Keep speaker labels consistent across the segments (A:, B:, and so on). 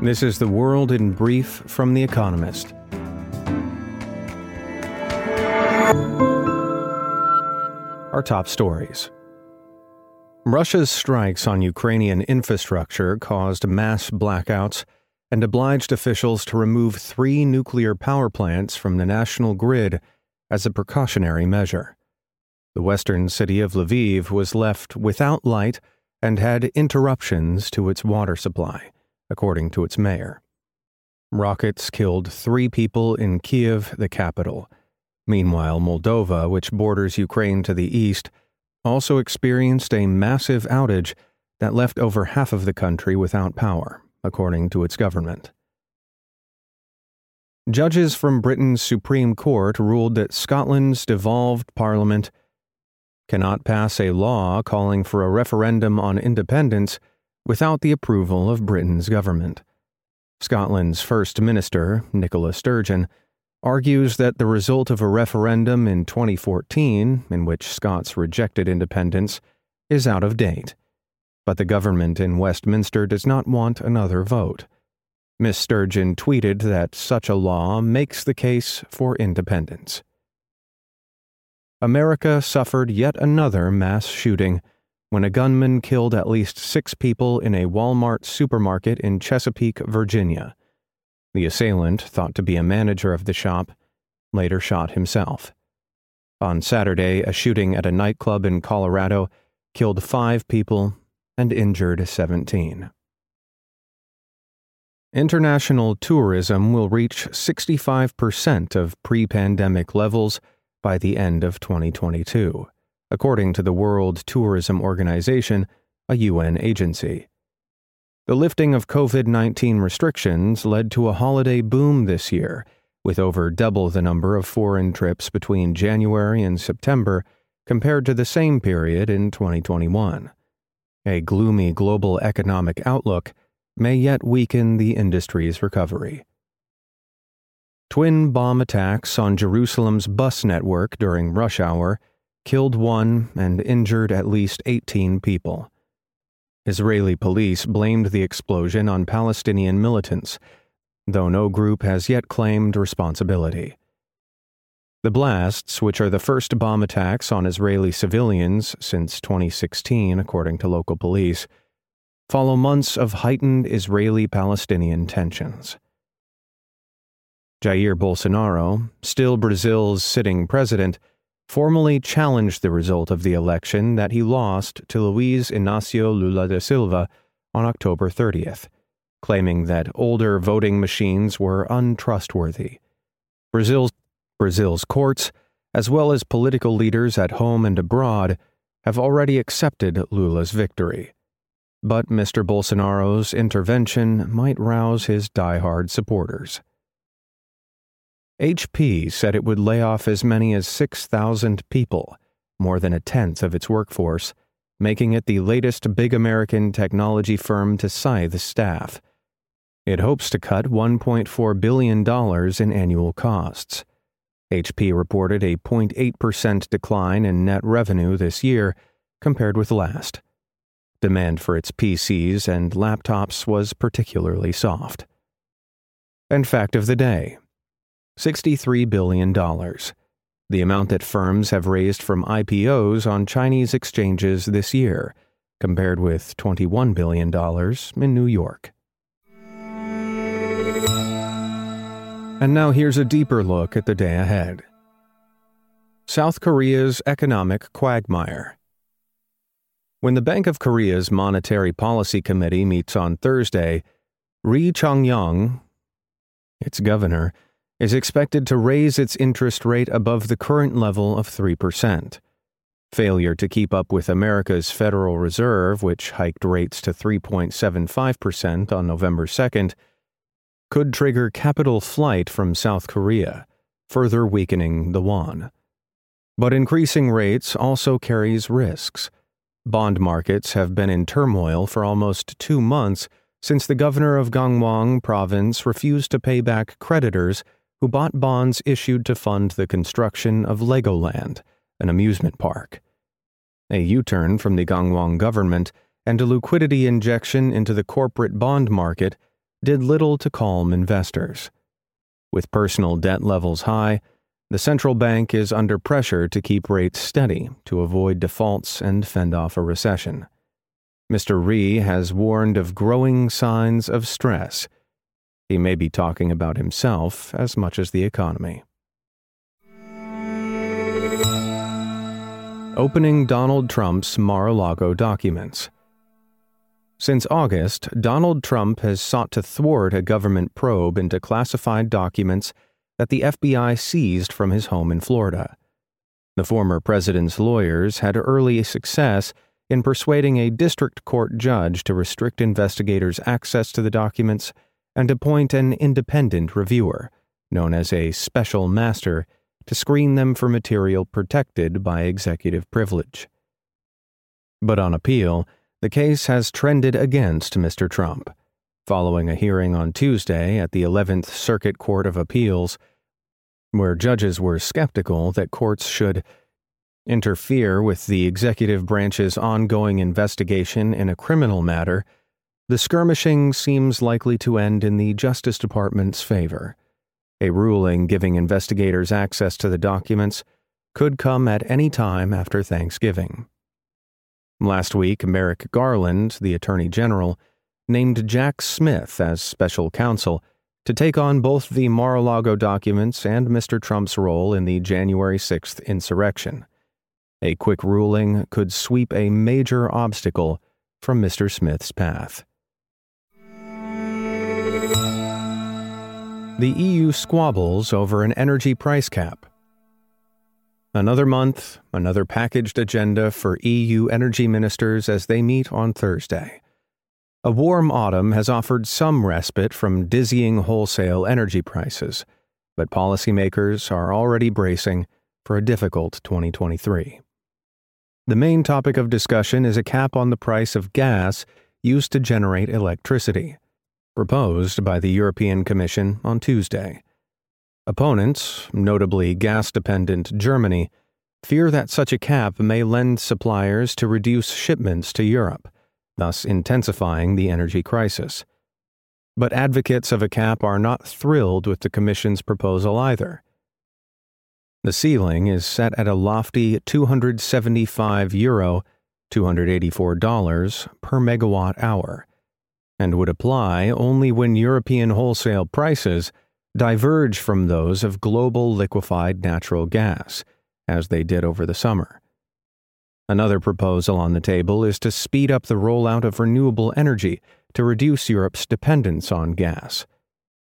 A: This is the world in brief from The Economist. Our top stories. Russia's strikes on Ukrainian infrastructure caused mass blackouts and obliged officials to remove three nuclear power plants from the national grid as a precautionary measure. The western city of Lviv was left without light and had interruptions to its water supply, according to its mayor. Rockets killed three people in Kiev, the capital. Meanwhile, Moldova, which borders Ukraine to the east, also experienced a massive outage that left over half of the country without power, according to its government. Judges from Britain's Supreme Court ruled that Scotland's devolved parliament cannot pass a law calling for a referendum on independence without the approval of Britain's government. Scotland's First Minister, Nicola Sturgeon, argues that the result of a referendum in 2014, in which Scots rejected independence, is out of date. But the government in Westminster does not want another vote. Miss Sturgeon tweeted that such a law makes the case for independence. America suffered yet another mass shooting when a gunman killed at least six people in a Walmart supermarket in Chesapeake, Virginia. The assailant, thought to be a manager of the shop, later shot himself. On Saturday, a shooting at a nightclub in Colorado killed five people and injured 17. International tourism will reach 65% of pre pandemic levels by the end of 2022, according to the World Tourism Organization, a UN agency. The lifting of COVID 19 restrictions led to a holiday boom this year, with over double the number of foreign trips between January and September compared to the same period in 2021. A gloomy global economic outlook may yet weaken the industry's recovery. Twin bomb attacks on Jerusalem's bus network during rush hour killed one and injured at least 18 people. Israeli police blamed the explosion on Palestinian militants, though no group has yet claimed responsibility. The blasts, which are the first bomb attacks on Israeli civilians since 2016, according to local police, follow months of heightened Israeli Palestinian tensions. Jair Bolsonaro, still Brazil's sitting president, formally challenged the result of the election that he lost to Luiz Inácio Lula da Silva on October 30th, claiming that older voting machines were untrustworthy. Brazil's, Brazil's courts, as well as political leaders at home and abroad, have already accepted Lula's victory but Mr. Bolsonaro's intervention might rouse his die-hard supporters. HP said it would lay off as many as 6,000 people, more than a tenth of its workforce, making it the latest big American technology firm to scythe staff. It hopes to cut $1.4 billion in annual costs. HP reported a 0.8% decline in net revenue this year compared with last. Demand for its PCs and laptops was particularly soft. And fact of the day $63 billion, the amount that firms have raised from IPOs on Chinese exchanges this year, compared with $21 billion in New York. And now here's a deeper look at the day ahead. South Korea's economic quagmire. When the Bank of Korea's Monetary Policy Committee meets on Thursday, Rhee Chang-yong, its governor, is expected to raise its interest rate above the current level of 3%. Failure to keep up with America's Federal Reserve, which hiked rates to 3.75% on November 2nd, could trigger capital flight from South Korea, further weakening the won. But increasing rates also carries risks. Bond markets have been in turmoil for almost two months since the governor of Gangwon province refused to pay back creditors who bought bonds issued to fund the construction of Legoland, an amusement park. A U turn from the Gangwon government and a liquidity injection into the corporate bond market did little to calm investors. With personal debt levels high, the central bank is under pressure to keep rates steady to avoid defaults and fend off a recession. Mr. Rhee has warned of growing signs of stress. He may be talking about himself as much as the economy. Opening Donald Trump's Mar a Lago documents. Since August, Donald Trump has sought to thwart a government probe into classified documents that the FBI seized from his home in Florida. The former president's lawyers had early success in persuading a district court judge to restrict investigators' access to the documents and appoint an independent reviewer, known as a special master, to screen them for material protected by executive privilege. But on appeal, the case has trended against Mr. Trump. Following a hearing on Tuesday at the 11th Circuit Court of Appeals, where judges were skeptical that courts should interfere with the executive branch's ongoing investigation in a criminal matter, the skirmishing seems likely to end in the Justice Department's favor. A ruling giving investigators access to the documents could come at any time after Thanksgiving. Last week, Merrick Garland, the Attorney General, named Jack Smith as special counsel to take on both the Mar a Lago documents and Mr. Trump's role in the January 6th insurrection. A quick ruling could sweep a major obstacle from Mr. Smith's path. The EU squabbles over an energy price cap. Another month, another packaged agenda for EU energy ministers as they meet on Thursday. A warm autumn has offered some respite from dizzying wholesale energy prices, but policymakers are already bracing for a difficult 2023. The main topic of discussion is a cap on the price of gas used to generate electricity, proposed by the European Commission on Tuesday. Opponents, notably gas dependent Germany, fear that such a cap may lend suppliers to reduce shipments to Europe, thus intensifying the energy crisis. But advocates of a cap are not thrilled with the Commission's proposal either. The ceiling is set at a lofty 275 euro, $284 per megawatt hour, and would apply only when European wholesale prices diverge from those of global liquefied natural gas, as they did over the summer. Another proposal on the table is to speed up the rollout of renewable energy to reduce Europe's dependence on gas.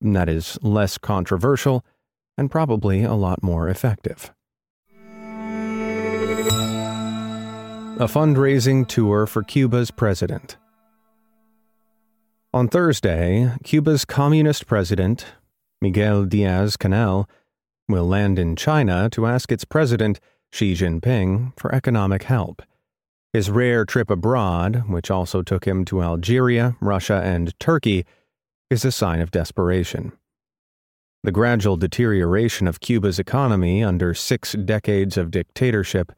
A: That is less controversial and probably a lot more effective. A fundraising tour for Cuba's president. On Thursday, Cuba's communist president, Miguel Diaz Canel, will land in China to ask its president, Xi Jinping, for economic help. His rare trip abroad, which also took him to Algeria, Russia, and Turkey, is a sign of desperation. The gradual deterioration of Cuba's economy under six decades of dictatorship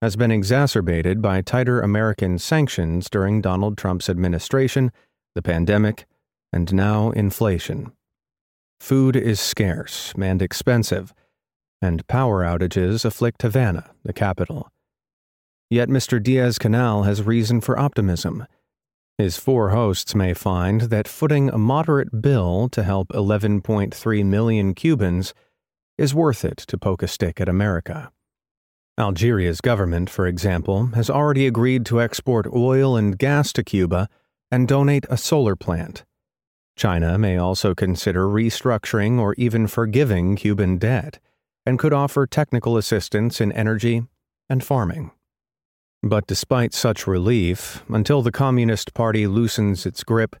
A: has been exacerbated by tighter American sanctions during Donald Trump's administration, the pandemic, and now inflation. Food is scarce and expensive, and power outages afflict Havana, the capital. Yet Mr. Diaz Canel has reason for optimism. His four hosts may find that footing a moderate bill to help 11.3 million Cubans is worth it to poke a stick at America. Algeria's government, for example, has already agreed to export oil and gas to Cuba and donate a solar plant. China may also consider restructuring or even forgiving Cuban debt, and could offer technical assistance in energy and farming. But despite such relief, until the Communist Party loosens its grip,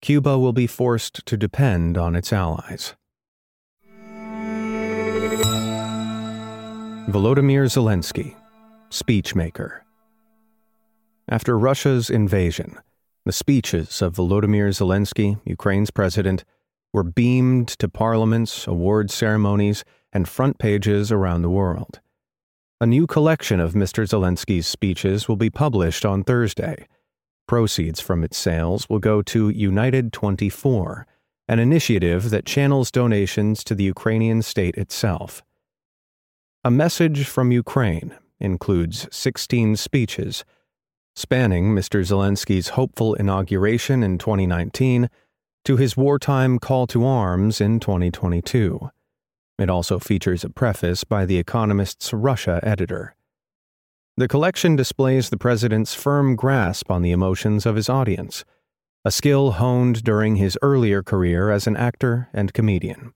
A: Cuba will be forced to depend on its allies. Volodymyr Zelensky, speechmaker. After Russia's invasion, the speeches of Volodymyr Zelensky, Ukraine's president, were beamed to parliaments, award ceremonies, and front pages around the world. A new collection of Mr. Zelensky's speeches will be published on Thursday. Proceeds from its sales will go to United 24, an initiative that channels donations to the Ukrainian state itself. A Message from Ukraine includes 16 speeches, spanning Mr. Zelensky's hopeful inauguration in 2019 to his wartime call to arms in 2022. It also features a preface by The Economist's Russia editor. The collection displays the president's firm grasp on the emotions of his audience, a skill honed during his earlier career as an actor and comedian.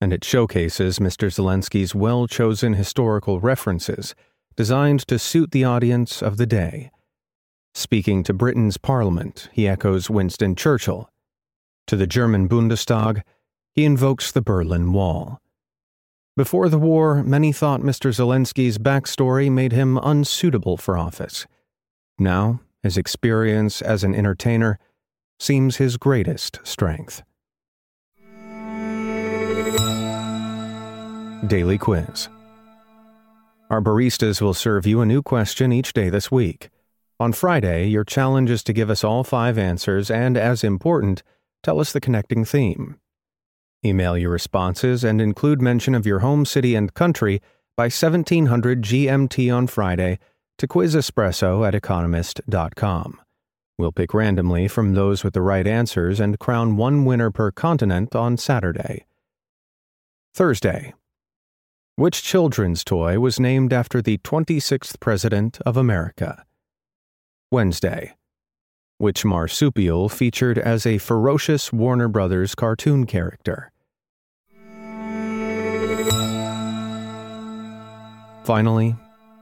A: And it showcases Mr. Zelensky's well chosen historical references designed to suit the audience of the day. Speaking to Britain's parliament, he echoes Winston Churchill. To the German Bundestag, he invokes the Berlin Wall. Before the war, many thought Mr. Zelensky's backstory made him unsuitable for office. Now, his experience as an entertainer seems his greatest strength. Daily Quiz Our baristas will serve you a new question each day this week. On Friday, your challenge is to give us all five answers and, as important, tell us the connecting theme. Email your responses and include mention of your home city and country by 1700 GMT on Friday to quizespresso at economist.com. We'll pick randomly from those with the right answers and crown one winner per continent on Saturday. Thursday. Which children's toy was named after the 26th President of America? Wednesday. Which marsupial featured as a ferocious Warner Brothers cartoon character? Finally,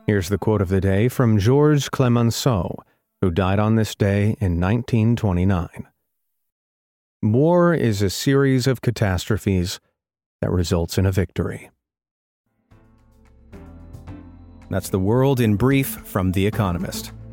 A: here's the quote of the day from Georges Clemenceau who died on this day in 1929. War is a series of catastrophes that results in a victory. That's the world in brief from The Economist,